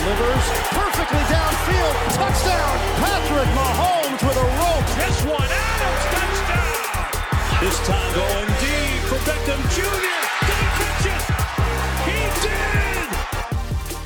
delivers perfectly downfield. Touchdown, Patrick Mahomes with a rope. This one, Adams, touchdown. This time going deep for Beckham Jr. He catch it? He did.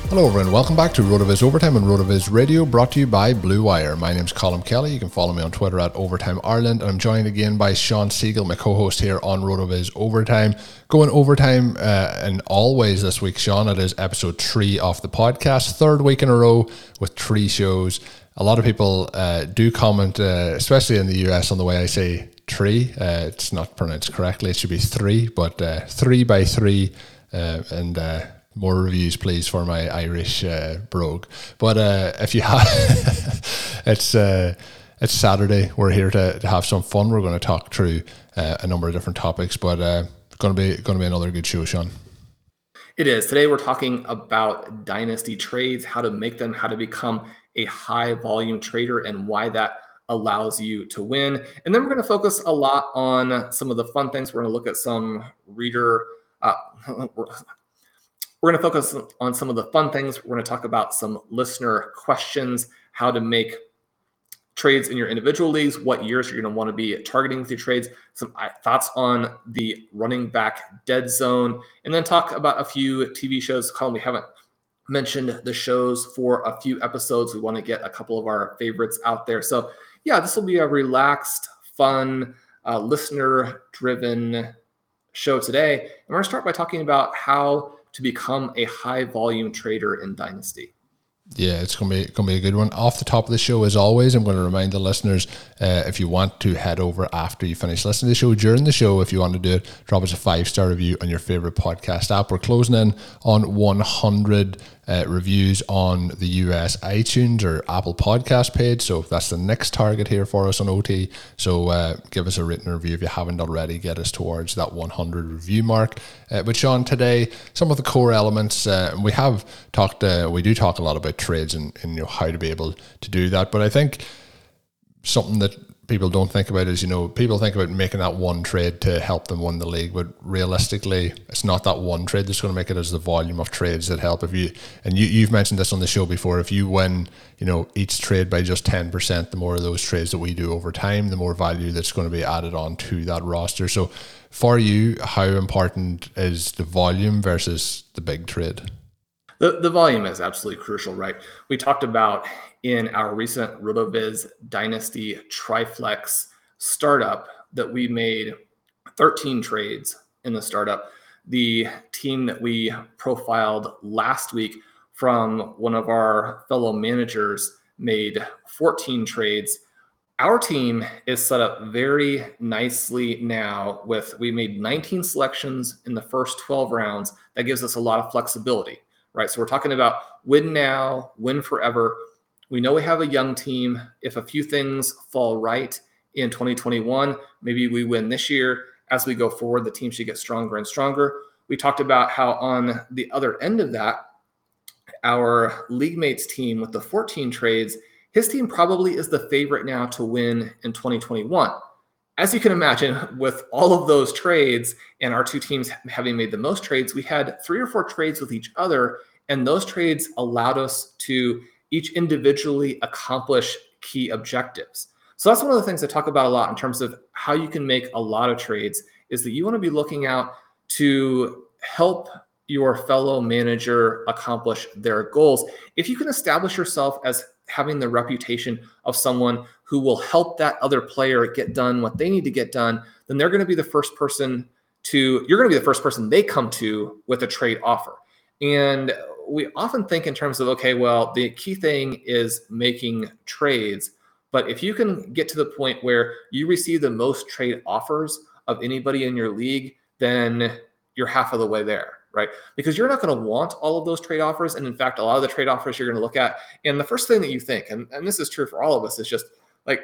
Hello, everyone. Welcome back to RotoViz Overtime and RotoViz Radio, brought to you by Blue Wire. My name is Colm Kelly. You can follow me on Twitter at Overtime Ireland, and I'm joined again by Shawn Siegele, my co-host here on RotoViz Overtime. Going overtime uh, in all ways this week, Shawn, It is episode three of the podcast, third week in a row with three shows. A lot of people uh, do comment, uh, especially in the US, on the way I say three. Uh, it's not pronounced correctly. It should be three, but uh, three by three, uh, and more reviews, please, for my Irish uh, brogue. But uh, if you have, it's uh, it's Saturday. We're here to, to have some fun. We're going to talk through uh, a number of different topics, but uh, it's going to be going to be another good show, Shawn. It is. Today we're talking about dynasty trades, how to make them, how to become a high volume trader, and why that allows you to win. And then we're going to focus a lot on some of the fun things. We're going to look at some reader. Uh, We're going to focus on some of the fun things. We're going to talk about some listener questions, how to make trades in your individual leagues, what years you're going to want to be targeting with your trades, some uh, thoughts on the running back dead zone, and then talk about a few TV shows. Colm, we haven't mentioned the shows for a few episodes. We want to get a couple of our favorites out there. So, yeah, this will be a relaxed, fun, uh, listener driven show today. And we're going to start by talking about how to become a high volume trader in Dynasty. Yeah, it's gonna be gonna be a good one. Off the top of the show, as always, I'm going to remind the listeners uh, if you want to head over after you finish listening to the show during the show, if you want to do it, drop us a five star review on your favorite podcast app. We're closing in on 100 uh, reviews on the US iTunes or Apple Podcast page. So that's the next target here for us on OT. So uh, give us a written review if you haven't already. Get us towards that 100 review mark. Uh, but Shawn, today some of the core elements uh, we have talked. Uh, we do talk a lot about trades and, and you know how to be able to do that. But I think something that people don't think about is you know people think about making that one trade to help them win the league but realistically it's not that one trade that's going to make it as the volume of trades that help. If you and you, you've mentioned this on the show before if you win you know each trade by just 10% the more of those trades that we do over time the more value that's going to be added on to that roster. So for you how important is the volume versus the big trade? The, the volume is absolutely crucial right? We talked about in our recent RotoViz Dynasty Triflex startup that we made 13 trades in the startup. The team that we profiled last week from one of our fellow managers made 14 trades. our team is set up very nicely now with we made 19 selections in the first 12 rounds that gives us a lot of flexibility right so we're talking about win now win forever we know we have a young team. If a few things fall right in 2021 maybe we win this year. As we go forward the team should get stronger and stronger. We talked about how on the other end of that our league mates team with the 14 trades his team probably is the favorite now to win in 2021. As you can imagine, with all of those trades and our two teams having made the most trades, we had three or four trades with each other, and those trades allowed us to each individually accomplish key objectives. So that's one of the things I talk about a lot in terms of how you can make a lot of trades is that you want to be looking out to help your fellow manager accomplish their goals. If you can establish yourself as having the reputation of someone who will help that other player get done what they need to get done, then they're going to be the first person to, you're going to be the first person they come to with a trade offer. And we often think in terms of, okay, well, the key thing is making trades. But if you can get to the point where you receive the most trade offers of anybody in your league, then you're half of the way there right? Because you're not going to want all of those trade offers. And in fact, a lot of the trade offers you're going to look at, and the first thing that you think, and, and this is true for all of us, is just like,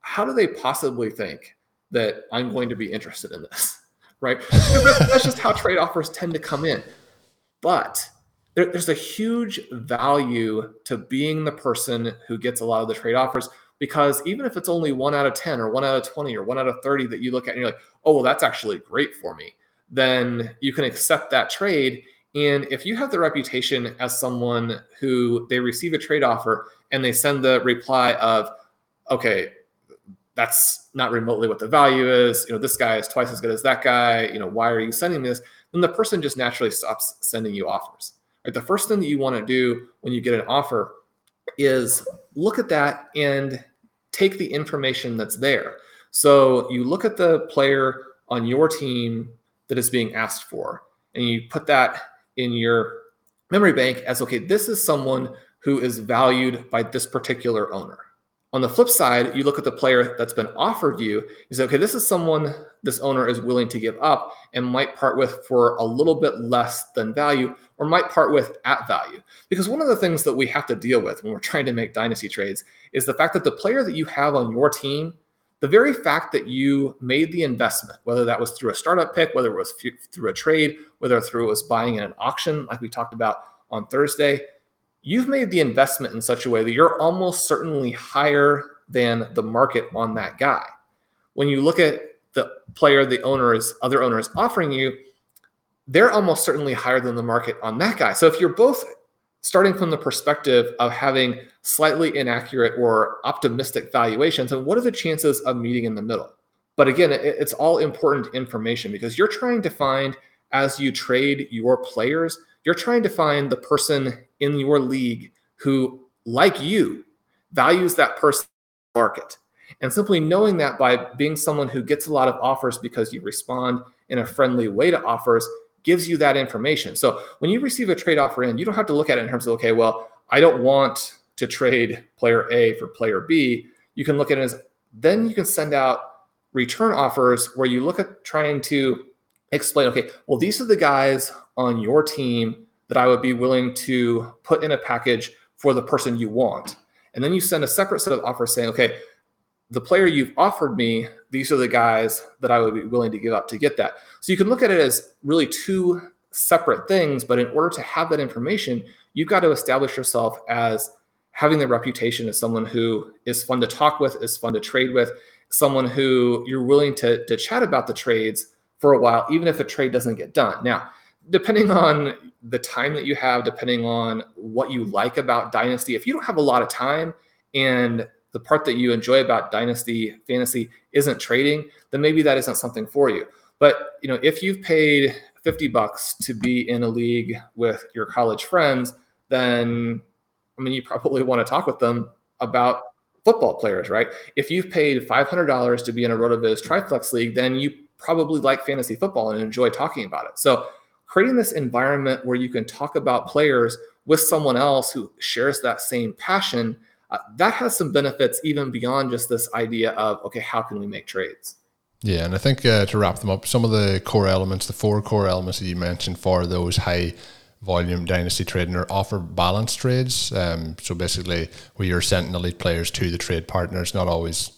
how do they possibly think that I'm going to be interested in this? Right? that's just how trade offers tend to come in. But there, there's a huge value to being the person who gets a lot of the trade offers because even if it's only one out of 10 or one out of 20 or one out of 30 that you look at and you're like, oh, well, that's actually great for me then you can accept that trade. And if you have the reputation as someone who they receive a trade offer and they send the reply of, okay, that's not remotely what the value is. You know, this guy is twice as good as that guy. You know, why are you sending this? Then the person just naturally stops sending you offers. Right? The first thing that you want to do when you get an offer is look at that and take the information that's there. So you look at the player on your team that is being asked for. And you put that in your memory bank as okay, this is someone who is valued by this particular owner. On the flip side, you look at the player that's been offered you, you say, okay, this is someone this owner is willing to give up and might part with for a little bit less than value or might part with at value. Because one of the things that we have to deal with when we're trying to make dynasty trades is the fact that the player that you have on your team the very fact that you made the investment, whether that was through a startup pick, whether it was through a trade, whether through it was buying in an auction, like we talked about on Thursday, you've made the investment in such a way that you're almost certainly higher than the market on that guy. When you look at the player the owner is other owner is offering you, they're almost certainly higher than the market on that guy. So if you're both starting from the perspective of having slightly inaccurate or optimistic valuations, and what are the chances of meeting in the middle? But again, it's all important information because you're trying to find, as you trade your players, you're trying to find the person in your league who, like you, values that person market. And simply knowing that by being someone who gets a lot of offers because you respond in a friendly way to offers gives you that information. So when you receive a trade offer in, you don't have to look at it in terms of, okay, well, I don't want to trade player A for player B. You can look at it as then you can send out return offers where you look at trying to explain, okay, well, these are the guys on your team that I would be willing to put in a package for the person you want. And then you send a separate set of offers saying, okay, the player you've offered me, these are the guys that I would be willing to give up to get that. So you can look at it as really two separate things, but in order to have that information, you've got to establish yourself as having the reputation as someone who is fun to talk with, is fun to trade with, someone who you're willing to, to chat about the trades for a while, even if a trade doesn't get done. Now, depending on the time that you have, depending on what you like about Dynasty, if you don't have a lot of time and the part that you enjoy about dynasty fantasy isn't trading, then maybe that isn't something for you. But you know, if you've paid 50 bucks to be in a league with your college friends, then I mean, you probably want to talk with them about football players, right? If you've paid $500 to be in a RotoViz Triflex league, then you probably like fantasy football and enjoy talking about it. So, creating this environment where you can talk about players with someone else who shares that same passion uh, that has some benefits even beyond just this idea of okay, how can we make trades? Yeah, and I think uh, to wrap them up, some of the core elements, the four core elements that you mentioned for those high volume dynasty trading or offer balance trades. Um, so basically, where you're sending elite players to the trade partners, not always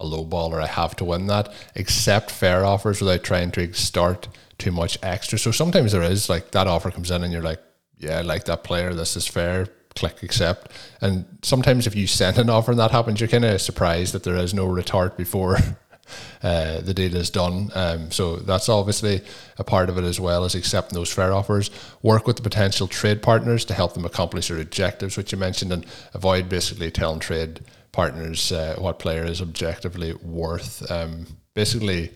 a low ball or I have to win that. Accept fair offers without trying to extort too much extra. So sometimes there is like that offer comes in and you're like, yeah, I like that player. This is fair. Click accept. And sometimes if you send an offer and that happens, you're kind of surprised that there is no retort before uh, the deal is done. Um, so that's obviously a part of it as well as accepting those fair offers. Work with the potential trade partners to help them accomplish their objectives, which you mentioned, and avoid basically telling trade partners uh, what player is objectively worth. Um, basically,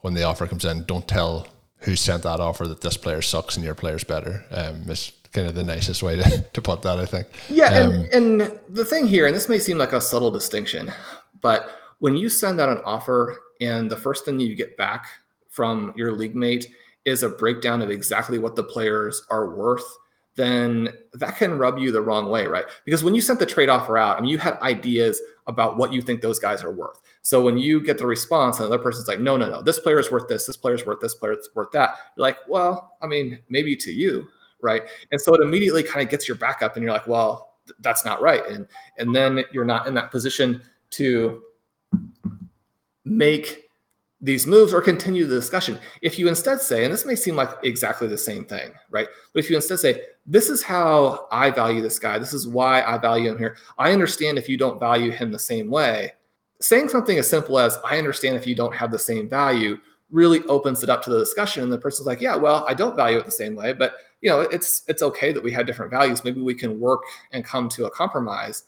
when the offer comes in, don't tell who sent that offer that this player sucks and your player's better. Um, it's kind of the nicest way to, to put that, I think. Yeah, um, and, and the thing here, and this may seem like a subtle distinction, but when you send out an offer and the first thing you get back from your league mate is a breakdown of exactly what the players are worth, then that can rub you the wrong way, right? Because when you sent the trade offer out, I mean, you had ideas about what you think those guys are worth. So when you get the response and the other person's like, no, no, no, this player is worth this, this player is worth this, player is worth that, you're like, well, I mean, maybe to you, right? And so it immediately kind of gets your back up and you're like, well, th- that's not right. And and then you're not in that position to make these moves or continue the discussion. If you instead say, and this may seem like exactly the same thing, right? But if you instead say, this is how I value this guy, this is why I value him here. I understand if you don't value him the same way. Saying something as simple as, I understand if you don't have the same value really opens it up to the discussion. And the person's like, yeah, well, I don't value it the same way, but you know, it's it's okay that we have different values. Maybe we can work and come to a compromise.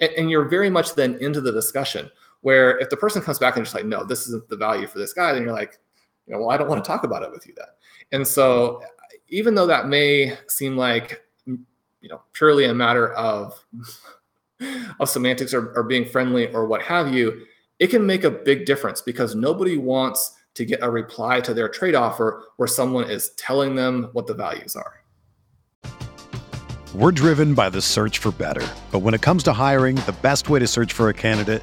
And, and you're very much then into the discussion where if the person comes back and just like, no, this isn't the value for this guy, then you're like, you know, well, I don't want to talk about it with you then. And so even though that may seem like, mm, you know, purely a matter of of semantics or, or being friendly or what have you, it can make a big difference because nobody wants to get a reply to their trade offer where someone is telling them what the values are. We're driven by the search for better. But when it comes to hiring, the best way to search for a candidate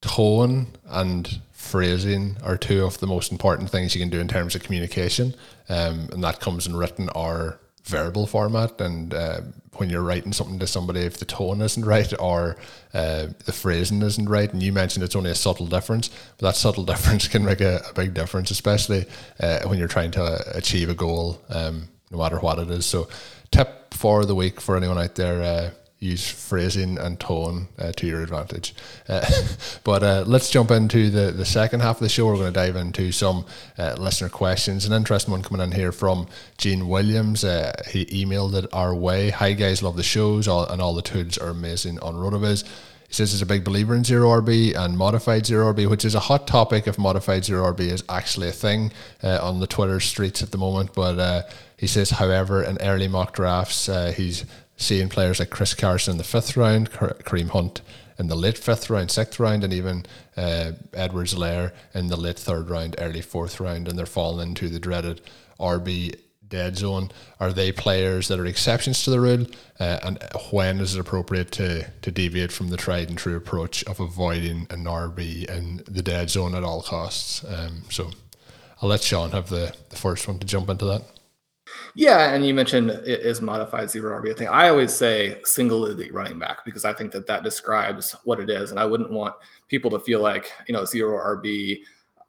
tone and phrasing are two of the most important things you can do in terms of communication. Um, and that comes in written or verbal format and uh, when you're writing something to somebody if the tone isn't right or uh, the phrasing isn't right and you mentioned it's only a subtle difference but that subtle difference can make a, a big difference especially uh, when you're trying to achieve a goal um, no matter what it is so tip for the week for anyone out there uh, use phrasing and tone uh, to your advantage. Uh, but uh, let's jump into the, the second half of the show. We're going to dive into some uh, listener questions. An interesting one coming in here from Gene Williams. Uh, he emailed it our way. Hi, guys, love the shows, all, and all the tools are amazing on RotoViz. He says he's a big believer in zero RB and modified zero RB, which is a hot topic if modified zero RB is actually a thing uh, on the Twitter streets at the moment. But he says, however, in early mock drafts, he's seeing players like Chris Carson in the fifth round, Kareem Hunt in the late fifth round, sixth round, and even uh, Edwards-Helaire in the late third round, early fourth round, and they're falling into the dreaded RB dead zone. Are they players that are exceptions to the rule? Uh, and when is it appropriate to, to deviate from the tried and true approach of avoiding an RB in the dead zone at all costs? Um, so I'll let Shawn have the, the first one to jump into that. Yeah, and you mentioned it is modified zero RB. I think I always say single elite running back because I think that that describes what it is, and I wouldn't want people to feel like you know zero RB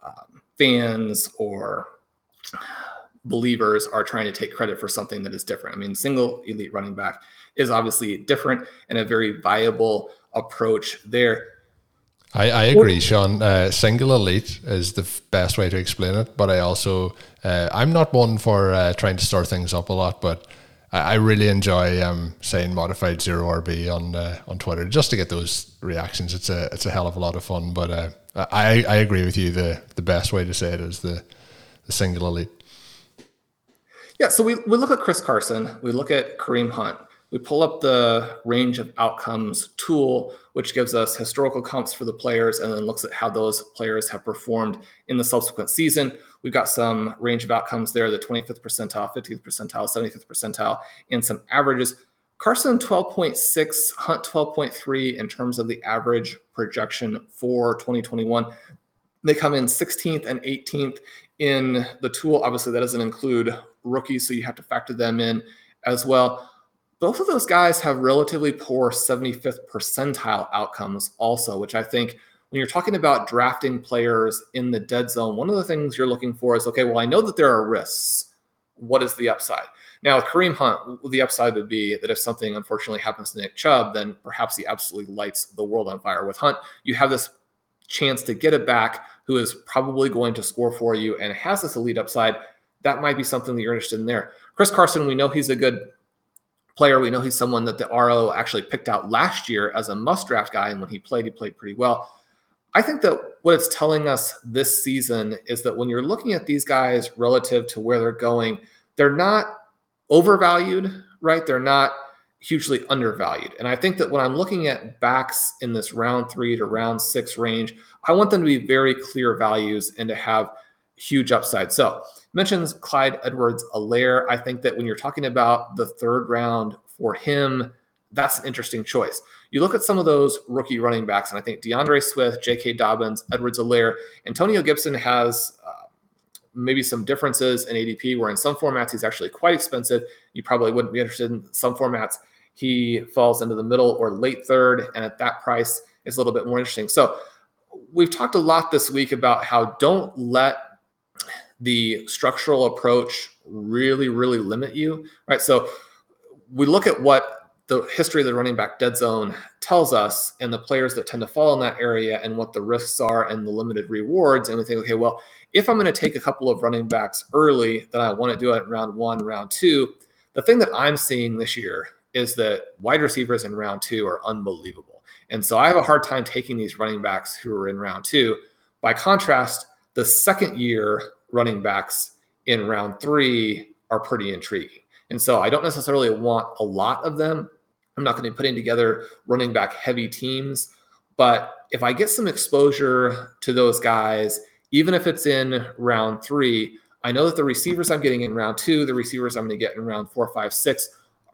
um, fans or believers are trying to take credit for something that is different. I mean, single elite running back is obviously different and a very viable approach there. I, I agree, Shawn. Uh, single elite is the f- best way to explain it, but I also uh, I'm not one for uh, trying to stir things up a lot, but I, I really enjoy um, saying modified zero RB on uh, on Twitter just to get those reactions. It's a it's a hell of a lot of fun. But uh, I I agree with you. The the best way to say it is the the single elite. Yeah, so we, we look at Chris Carson, we look at Kareem Hunt, we pull up the range of outcomes tool, which gives us historical comps for the players and then looks at how those players have performed in the subsequent season. We've got some range of outcomes there the 25th percentile, 50th percentile, 75th percentile, and some averages. Carson 12.6, Hunt 12.3 in terms of the average projection for 2021. They come in 16th and 18th in the tool. Obviously, that doesn't include rookies, so you have to factor them in as well both of those guys have relatively poor 75th percentile outcomes, also, which I think when you're talking about drafting players in the dead zone, one of the things you're looking for is okay, well, I know that there are risks. What is the upside? Now, Kareem Hunt, the upside would be that if something unfortunately happens to Nick Chubb, then perhaps he absolutely lights the world on fire. With Hunt, you have this chance to get it back who is probably going to score for you and has this elite upside. That might be something that you're interested in there. Chris Carson, we know he's a good player. We know he's someone that the RO actually picked out last year as a must draft guy. And when he played, he played pretty well. I think that what it's telling us this season is that when you're looking at these guys relative to where they're going, they're not overvalued, right? They're not hugely undervalued. And I think that when I'm looking at backs in this round three to round six range, I want them to be very clear values and to have huge upside. So mentions Clyde Edwards Helaire. I think that when you're talking about the third round for him, that's an interesting choice. You look at some of those rookie running backs, and I think D'Andre Swift, J.K. Dobbins, Edwards Helaire, Antonio Gibson has uh, maybe some differences in ADP, where in some formats he's actually quite expensive. You probably wouldn't be interested in some formats. He falls into the middle or late third, and at that price is a little bit more interesting. So we've talked a lot this week about how don't let the structural approach really, really limit you, right? So we look at what the history of the running back dead zone tells us and the players that tend to fall in that area and what the risks are and the limited rewards. And we think, okay, well, if I'm going to take a couple of running backs early, then I want to do it in round one, round two. The thing that I'm seeing this year is that wide receivers in round two are unbelievable. And so I have a hard time taking these running backs who are in round two. By contrast, the second year running backs in round three are pretty intriguing. And so I don't necessarily want a lot of them. I'm not going to be putting together running back heavy teams. But if I get some exposure to those guys, even if it's in round three, I know that the receivers I'm getting in round two, the receivers I'm going to get in round four, five, six,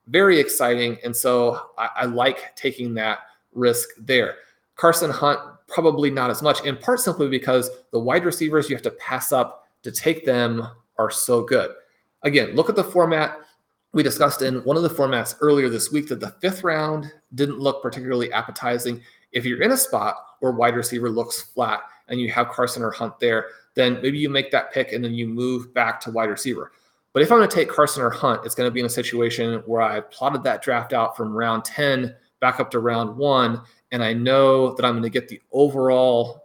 very exciting. And so I, I like taking that risk there. Carson Hunt, probably not as much, in part simply because the wide receivers you have to pass up to take them are so good. Again, look at the format. we discussed in one of the formats earlier this week that the fifth round didn't look particularly appetizing. If you're in a spot where wide receiver looks flat and you have Carson or Hunt there, then maybe you make that pick and then you move back to wide receiver. But if I'm going to take Carson or Hunt, it's going to be in a situation where I plotted that draft out from round 10 back up to round one, and I know that I'm going to get the overall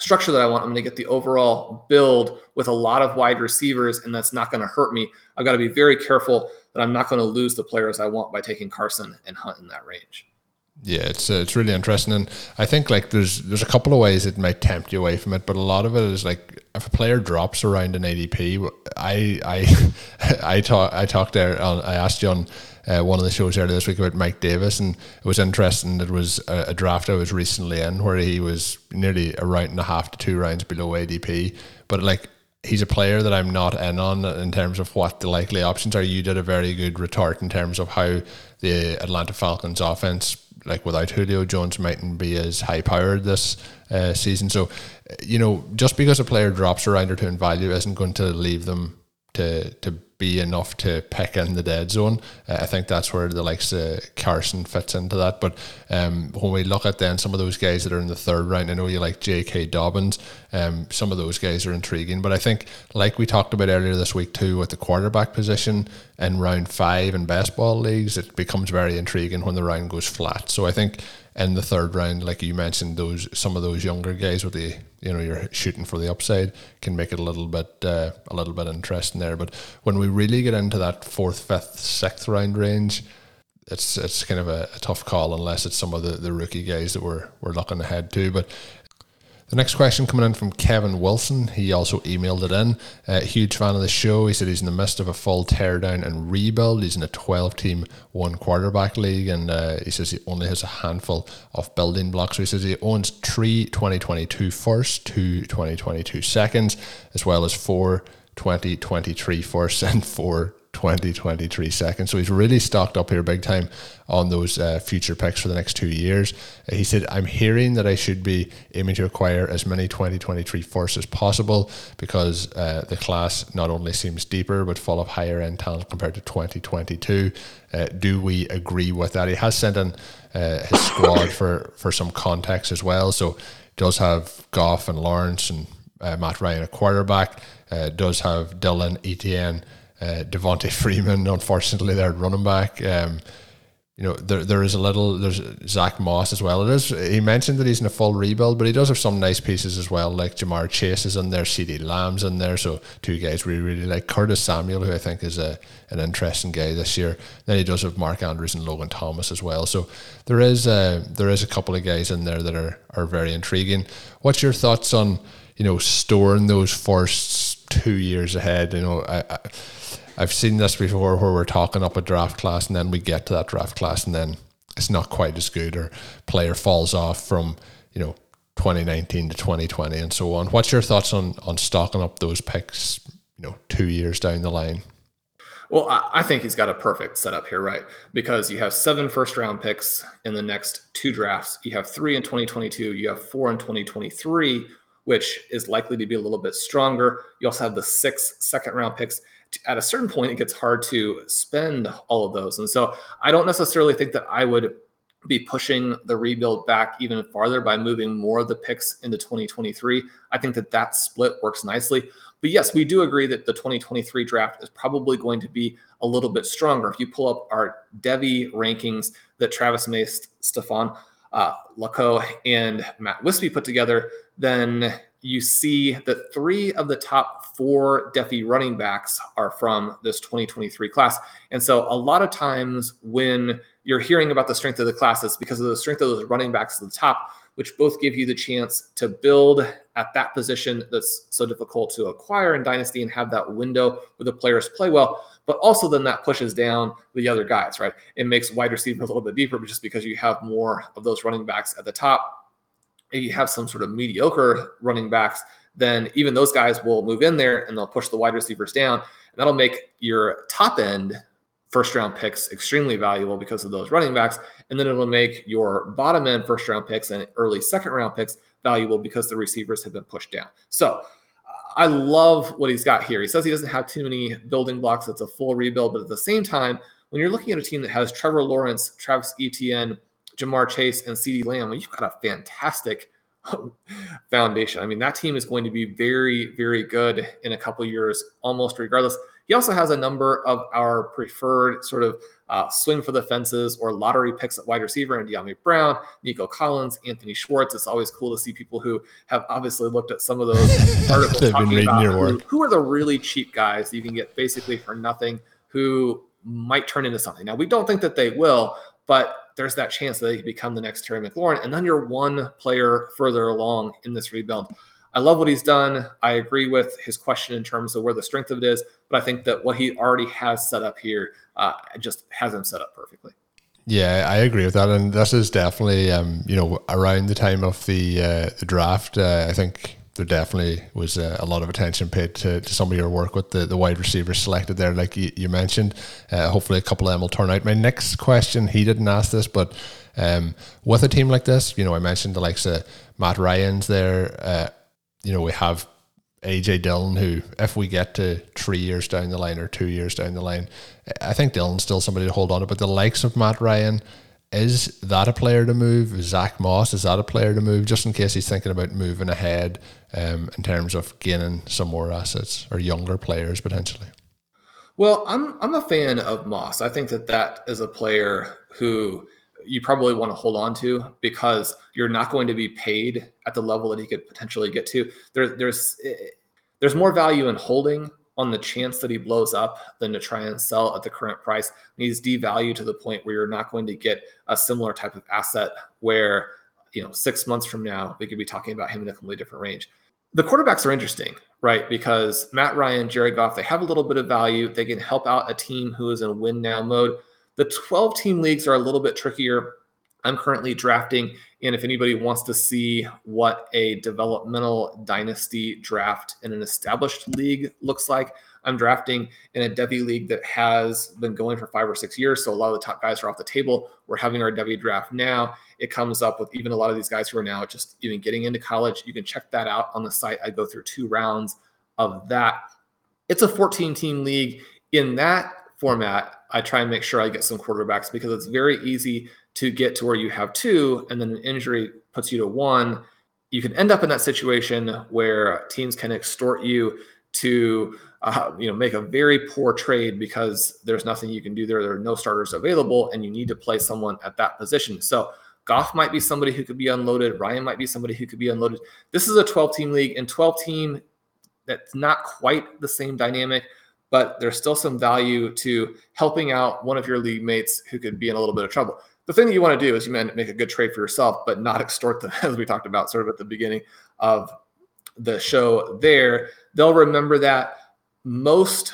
structure that I want. I'm going to get the overall build with a lot of wide receivers, and that's not going to hurt me. I've got to be very careful that I'm not going to lose the players I want by taking Carson and Hunt in that range. Yeah, it's uh, it's really interesting, and I think like there's there's a couple of ways it might tempt you away from it, but a lot of it is like if a player drops around an ADP, I I I talk I talked there. On, I asked you on uh, one of the shows earlier this week about Mike Davis, and it was interesting. It was a, a, draft I was recently in where he was nearly a round and a half to two rounds below ADP, but like he's a player that I'm not in on in terms of what the likely options are. You did a very good retort in terms of how the Atlanta Falcons offense like without Julio Jones mightn't be as high powered this uh, season. So, you know, just because a player drops around or two in value isn't going to leave them to to be enough to pick in the dead zone. Uh, I think that's where the likes of Carson fits into that. But um, when we look at then some of those guys that are in the third round, I know you like J.K. Dobbins. Um, some of those guys are intriguing. But I think, like we talked about earlier this week too, with the quarterback position in round five in best ball leagues, it becomes very intriguing when the round goes flat. So I think in the third round, like you mentioned, those some of those younger guys with the you know you're shooting for the upside can make it a little bit uh, a little bit interesting there. But when we really get into that fourth, fifth, sixth round range, it's it's kind of a, a tough call unless it's some of the, the rookie guys that we're we're looking ahead to. But the next question coming in from Kevin Wilson. He also emailed it in. Uh, huge fan of the show. He said he's in the midst of a full teardown and rebuild. He's in a 12 team, one quarterback league, and uh, he says he only has a handful of building blocks. So he says he owns three 2022 firsts, two 2022 seconds, as well as four 2023 firsts and four 2023 seconds. So he's really stocked up here big time on those uh, future picks for the next two years. Uh, he said, I'm hearing that I should be aiming to acquire as many 2023 firsts as possible because uh, the class not only seems deeper but full of higher end talent compared to 2022. Uh, do we agree with that? He has sent in uh, his squad for, for some context as well. So does have Goff and Lawrence and Matt Ryan, a quarterback, does have Dillon, Etienne uh, Devonta Freeman, unfortunately, they're running back. Um, you know, there there is a little. There's Zach Moss as well. It is. He mentioned that he's in a full rebuild, but he does have some nice pieces as well. Like Ja'Marr Chase is in there, CeeDee Lamb's in there. So two guys we really like. Curtis Samuel, who I think is a an interesting guy this year. Then he does have Mark Andrews and Logan Thomas as well. So there is a, there is a couple of guys in there that are are very intriguing. What's your thoughts on you know storing those first two years ahead? You know, I, I I've seen this before where we're talking up a draft class and then we get to that draft class and then it's not quite as good or player falls off from, you know, 2019 to 2020 and so on. What's your thoughts on on stocking up those picks, you know, 2 years down the line? Well, I think he's got a perfect setup here, right? Because you have seven first round picks in the next two drafts. You have three in 2022. You have four in 2023, which is likely to be a little bit stronger. You also have the six second round picks at a certain point, it gets hard to spend all of those. And so I don't necessarily think that I would be pushing the rebuild back even farther by moving more of the picks into 2023. I think that that split works nicely. But yes, we do agree that the 2023 draft is probably going to be a little bit stronger. If you pull up our Devy rankings that Travis Mace, Stefan uh, Laco, and Matt Wispy put together, then you see that three of the top four Devy running backs are from this 2023 class. And so a lot of times when you're hearing about the strength of the class, it's because of the strength of those running backs at the top, which both give you the chance to build at that position that's so difficult to acquire in Dynasty and have that window where the players play well. But also then that pushes down the other guys, right? It makes wide receiver a little bit deeper just because you have more of those running backs at the top you have some sort of mediocre running backs, then even those guys will move in there and they'll push the wide receivers down. And that'll make your top end first round picks extremely valuable because of those running backs. And then it'll make your bottom end first round picks and early second round picks valuable because the receivers have been pushed down. So I love what he's got here. He says he doesn't have too many building blocks. It's a full rebuild, but at the same time, when you're looking at a team that has Trevor Lawrence, Travis Etienne, Ja'Marr Chase, and CeeDee Lamb, well, you've got a fantastic foundation. I mean, that team is going to be very, very good in a couple years, almost regardless. He also has a number of our preferred sort of uh, swing for the fences or lottery picks at wide receiver and Dyami Brown, Nico Collins, Anthony Schwartz. It's always cool to see people who have obviously looked at some of those articles talking about who, who, are the really cheap guys you can get basically for nothing who might turn into something. Now, we don't think that they will, but there's that chance that they could become the next Terry McLaurin. And then you're one player further along in this rebuild. I love what he's done. I agree with his question in terms of where the strength of it is, but I think that what he already has set up here uh, just has him set up perfectly. Yeah, I agree with that, and this is definitely um, you know around the time of the uh, the draft. Uh, I think there definitely was a lot of attention paid to, to some of your work with the, the wide receivers selected there, like you, you mentioned. Uh, hopefully, a couple of them will turn out. My next question, he didn't ask this, but um, with a team like this, you know, I mentioned the likes of Matt Ryan's there. Uh, you know, we have AJ Dillon, who, if we get to three years down the line or two years down the line, I think Dillon's still somebody to hold on to. But the likes of Matt Ryan, is that a player to move? Zach Moss, is that a player to move? Just in case he's thinking about moving ahead um, in terms of gaining some more assets or younger players potentially. Well, I'm I'm a fan of Moss. I think that that is a player who you probably want to hold on to because you're not going to be paid at the level that he could potentially get to. There, there's there's more value in holding on the chance that he blows up than to try and sell at the current price. he's devalued to the point where you're not going to get a similar type of asset where you know six months from now we could be talking about him in a completely different range. The quarterbacks are interesting, right? Because Matt Ryan, Jared Goff, they have a little bit of value. They can help out a team who is in win now mode the 12 team leagues are a little bit trickier. I'm currently drafting, and if anybody wants to see what a developmental dynasty draft in an established league looks like, I'm drafting in a league that has been going for five or six years. So a lot of the top guys are off the table. We're having our Devy draft now. It comes up with even a lot of these guys who are now just even getting into college. You can check that out on the site. I go through two rounds of that. It's a 14 team league. In that format, I try and make sure I get some quarterbacks because it's very easy to get to where you have two and then an injury puts you to one. You can end up in that situation where teams can extort you to uh, you know make a very poor trade because there's nothing you can do there. There are no starters available, and you need to play someone at that position. So Goff might be somebody who could be unloaded. Ryan might be somebody who could be unloaded. This is a 12 team league, and 12 team that's not quite the same dynamic but there's still some value to helping out one of your league mates who could be in a little bit of trouble. The thing that you want to do is you make a good trade for yourself, but not extort them, as we talked about sort of at the beginning of the show there. They'll remember that most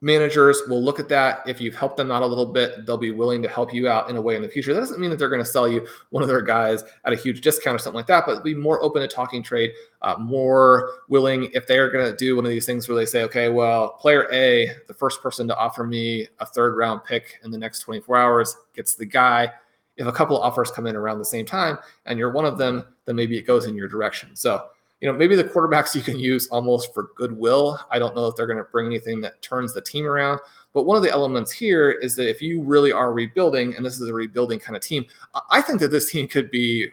managers will look at that. If you've helped them out a little bit, they'll be willing to help you out in a way in the future. That doesn't mean that they're going to sell you one of their guys at a huge discount or something like that, but be more open to talking trade, uh, more willing if they're going to do one of these things where they say, okay, well, player A, the first person to offer me a third round pick in the next 24 hours gets the guy. If a couple offers come in around the same time and you're one of them, then maybe it goes in your direction. So you know, maybe the quarterbacks you can use almost for goodwill. I don't know if they're going to bring anything that turns the team around. But one of the elements here is that if you really are rebuilding, and this is a rebuilding kind of team, I think that this team could be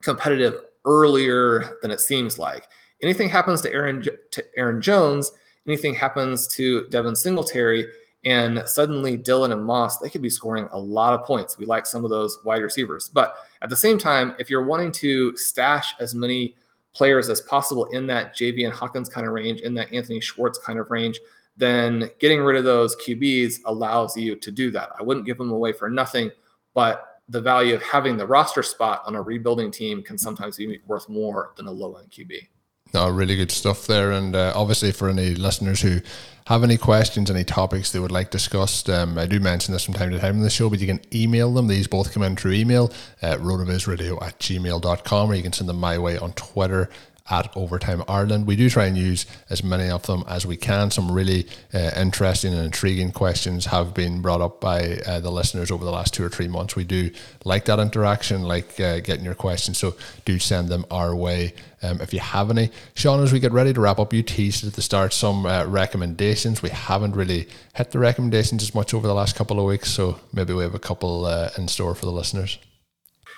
competitive earlier than it seems like. Anything happens to Aaron to Aaron Jones, anything happens to Devin Singletary, and suddenly Dillon and Moss, they could be scoring a lot of points. We like some of those wide receivers. But at the same time, if you're wanting to stash as many players as possible in that Javian Hawkins kind of range, in that Anthony Schwartz kind of range, then getting rid of those QBs allows you to do that. I wouldn't give them away for nothing, but the value of having the roster spot on a rebuilding team can sometimes be worth more than a low end QB. No, really good stuff there. And uh, obviously, for any listeners who have any questions, any topics they would like discussed, um, I do mention this from time to time in the show, but you can email them. These both come in through email at rotovizradio at gmail.com, or you can send them my way on Twitter at Overtime Ireland. We do try and use as many of them as we can. Some really uh, interesting and intriguing questions have been brought up by uh, the listeners over the last two or three months. We do like that interaction, like uh, getting your questions. So do send them our way um, if you have any. Shawn, as we get ready to wrap up, you teased at the start some uh, recommendations. We haven't really hit the recommendations as much over the last couple of weeks, so maybe we have a couple uh, in store for the listeners.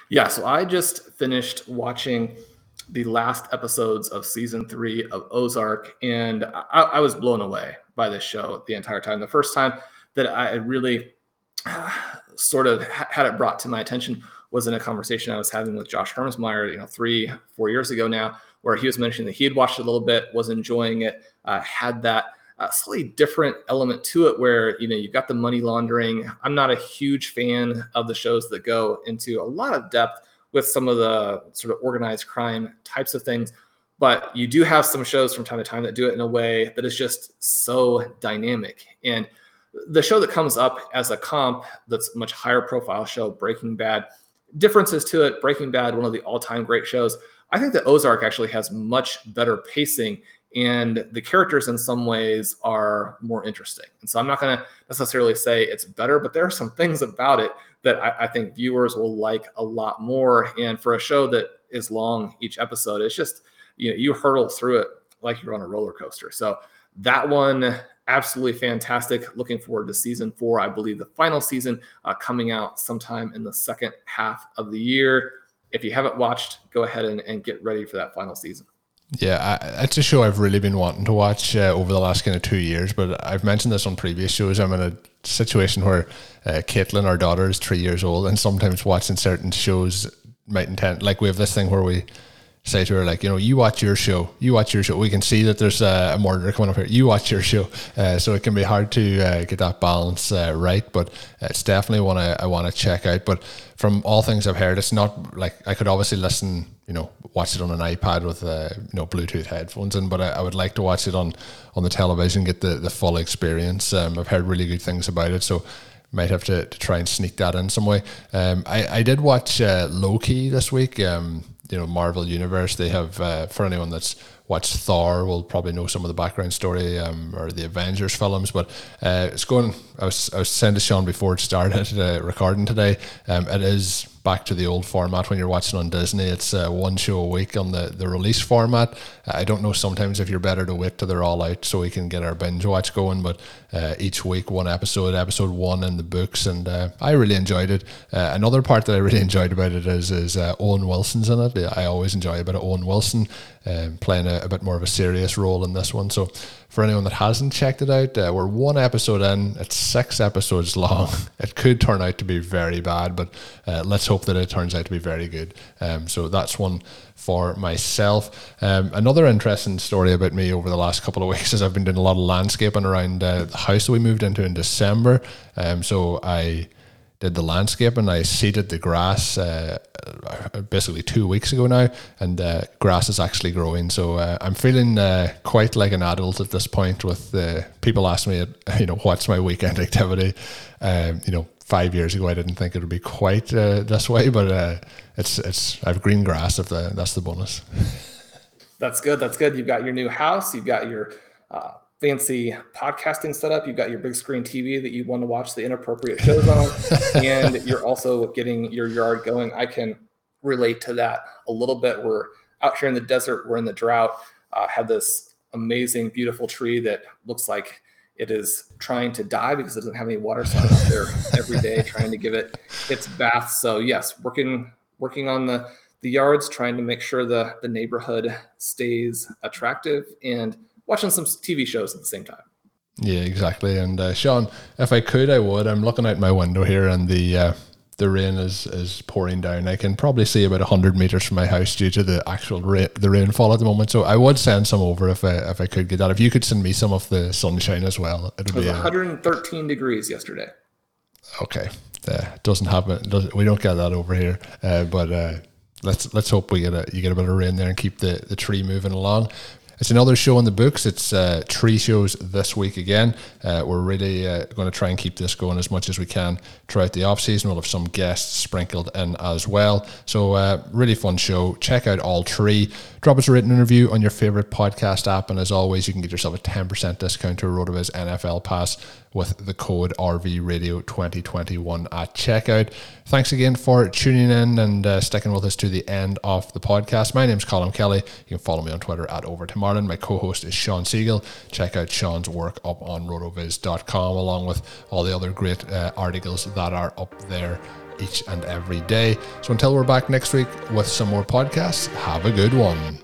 Yeah, so I just finished watching the last episodes of season three of Ozark, and I, I, was blown away by this show the entire time. The first time that I really sort of had it brought to my attention was in a conversation I was having with Josh Hermsmeyer, you know, three, four years ago now, where he was mentioning that he had watched a little bit, was enjoying it, uh, had that uh, slightly different element to it where, you know, you've got the money laundering. I'm not a huge fan of the shows that go into a lot of depth with some of the sort of organized crime types of things. But you do have some shows from time to time that do it in a way that is just so dynamic. And the show that comes up as a comp that's much higher profile show, Breaking Bad, differences to it. Breaking Bad, one of the all time great shows. I think that Ozark actually has much better pacing and the characters in some ways are more interesting. And so I'm not going to necessarily say it's better, but there are some things about it that I, I, think viewers will like a lot more. And for a show that is long each episode, it's just you know you hurdle through it like you're on a roller coaster. So that one absolutely fantastic. Looking forward to season four. I believe the final season uh, coming out sometime in the second half of the year. If you haven't watched, go ahead and, and get ready for that final season. Yeah, I, it's a show I've really been wanting to watch uh, over the last kind of two years. But I've mentioned this on previous shows. I'm in a situation where uh, Caitlin, our daughter, is three years old, and sometimes watching certain shows might intend like we have this thing where we say to her like you know you watch your show you watch your show we can see that there's a, a murderer coming up here you watch your show uh, so it can be hard to uh, get that balance uh, right but it's definitely one I, I want to check out but from all things I've heard it's not like I could obviously listen you know watch it on an iPad with uh, you know Bluetooth headphones in but I, I, would like to watch it on on the television get the, the full experience um, I've heard really good things about it so might have to, to try and sneak that in some way um, I, I did watch uh, Loki this week um, you know Marvel Universe. They have uh, for anyone that's watched Thor will probably know some of the background story um, or the Avengers films. But uh, it's going. I was I was saying to Shawn before it started uh, recording today. Um, it is back to the old format when you're watching on Disney. It's uh, one show a week on the, the release format. I don't know sometimes if you're better to wait till they're all out so we can get our binge watch going, but uh, each week one episode, episode one in the books, and uh, I really enjoyed it. Uh, another part that I really enjoyed about it is is uh, Owen Wilson's in it. I always enjoy a bit of Owen Wilson um, playing a, a, bit more of a serious role in this one. So for anyone that hasn't checked it out, uh, we're one episode in. It's six episodes long. It could turn out to be very bad, but uh, let's hope that it turns out to be very good. Um, so that's one for myself. Um, another interesting story about me over the last couple of weeks is I've been doing a lot of landscaping around uh, the house that we moved into in December. Um, so I did the landscape and I seeded the grass uh, basically two weeks ago now, and uh, grass is actually growing. So uh, I'm feeling uh, quite like an adult at this point. With uh, people ask me, you know, what's my weekend activity? Um, you know, five years ago I didn't think it would be quite uh, this way, but it's it's I've green grass. If the that's the bonus. That's good. That's good. You've got your new house. You've got your fancy podcasting setup. You've got your big screen TV that you want to watch the inappropriate shows on, and you're also getting your yard going. I can relate to that a little bit. We're out here in the desert. We're in the drought. Uh, have this amazing, beautiful tree that looks like it is trying to die because it doesn't have any water. So I'm out there every day trying to give it its bath. So yes, working working on the the yards, trying to make sure the the neighborhood stays attractive and watching some TV shows at the same time. Yeah, exactly. And uh, Shawn, if I could, I would. I'm looking out my window here, and the uh, the rain is is pouring down. I can probably see about hundred meters from my house due to the actual rain, the rainfall at the moment. So I would send some over if I if I could get that. If you could send me some of the sunshine as well, it would be. it was be 113 degrees yesterday. Okay, uh, doesn't happen. Doesn't, we don't get that over here, uh, but uh, let's let's hope we get a you get a bit of rain there and keep the the tree moving along. It's another show in the books. It's uh, three shows this week again. Uh, we're really uh, going to try and keep this going as much as we can throughout the off season. We'll have some guests sprinkled in as well. So uh, really fun show. Check out all three. Drop us a written interview on your favorite podcast app, and as always, you can get yourself a ten percent discount to a RotoViz NFL Pass with the code RV Radio 2021 at checkout. Thanks again for tuning in and uh, sticking with us to the end of the podcast. My name's Colm Kelly. You can follow me on Twitter at Overton My co host is Shawn Siegele. Check out Shawn's work up on rotoviz.com along with all the other great uh, articles that are up there each and every day. So until we're back next week with some more podcasts, have a good one.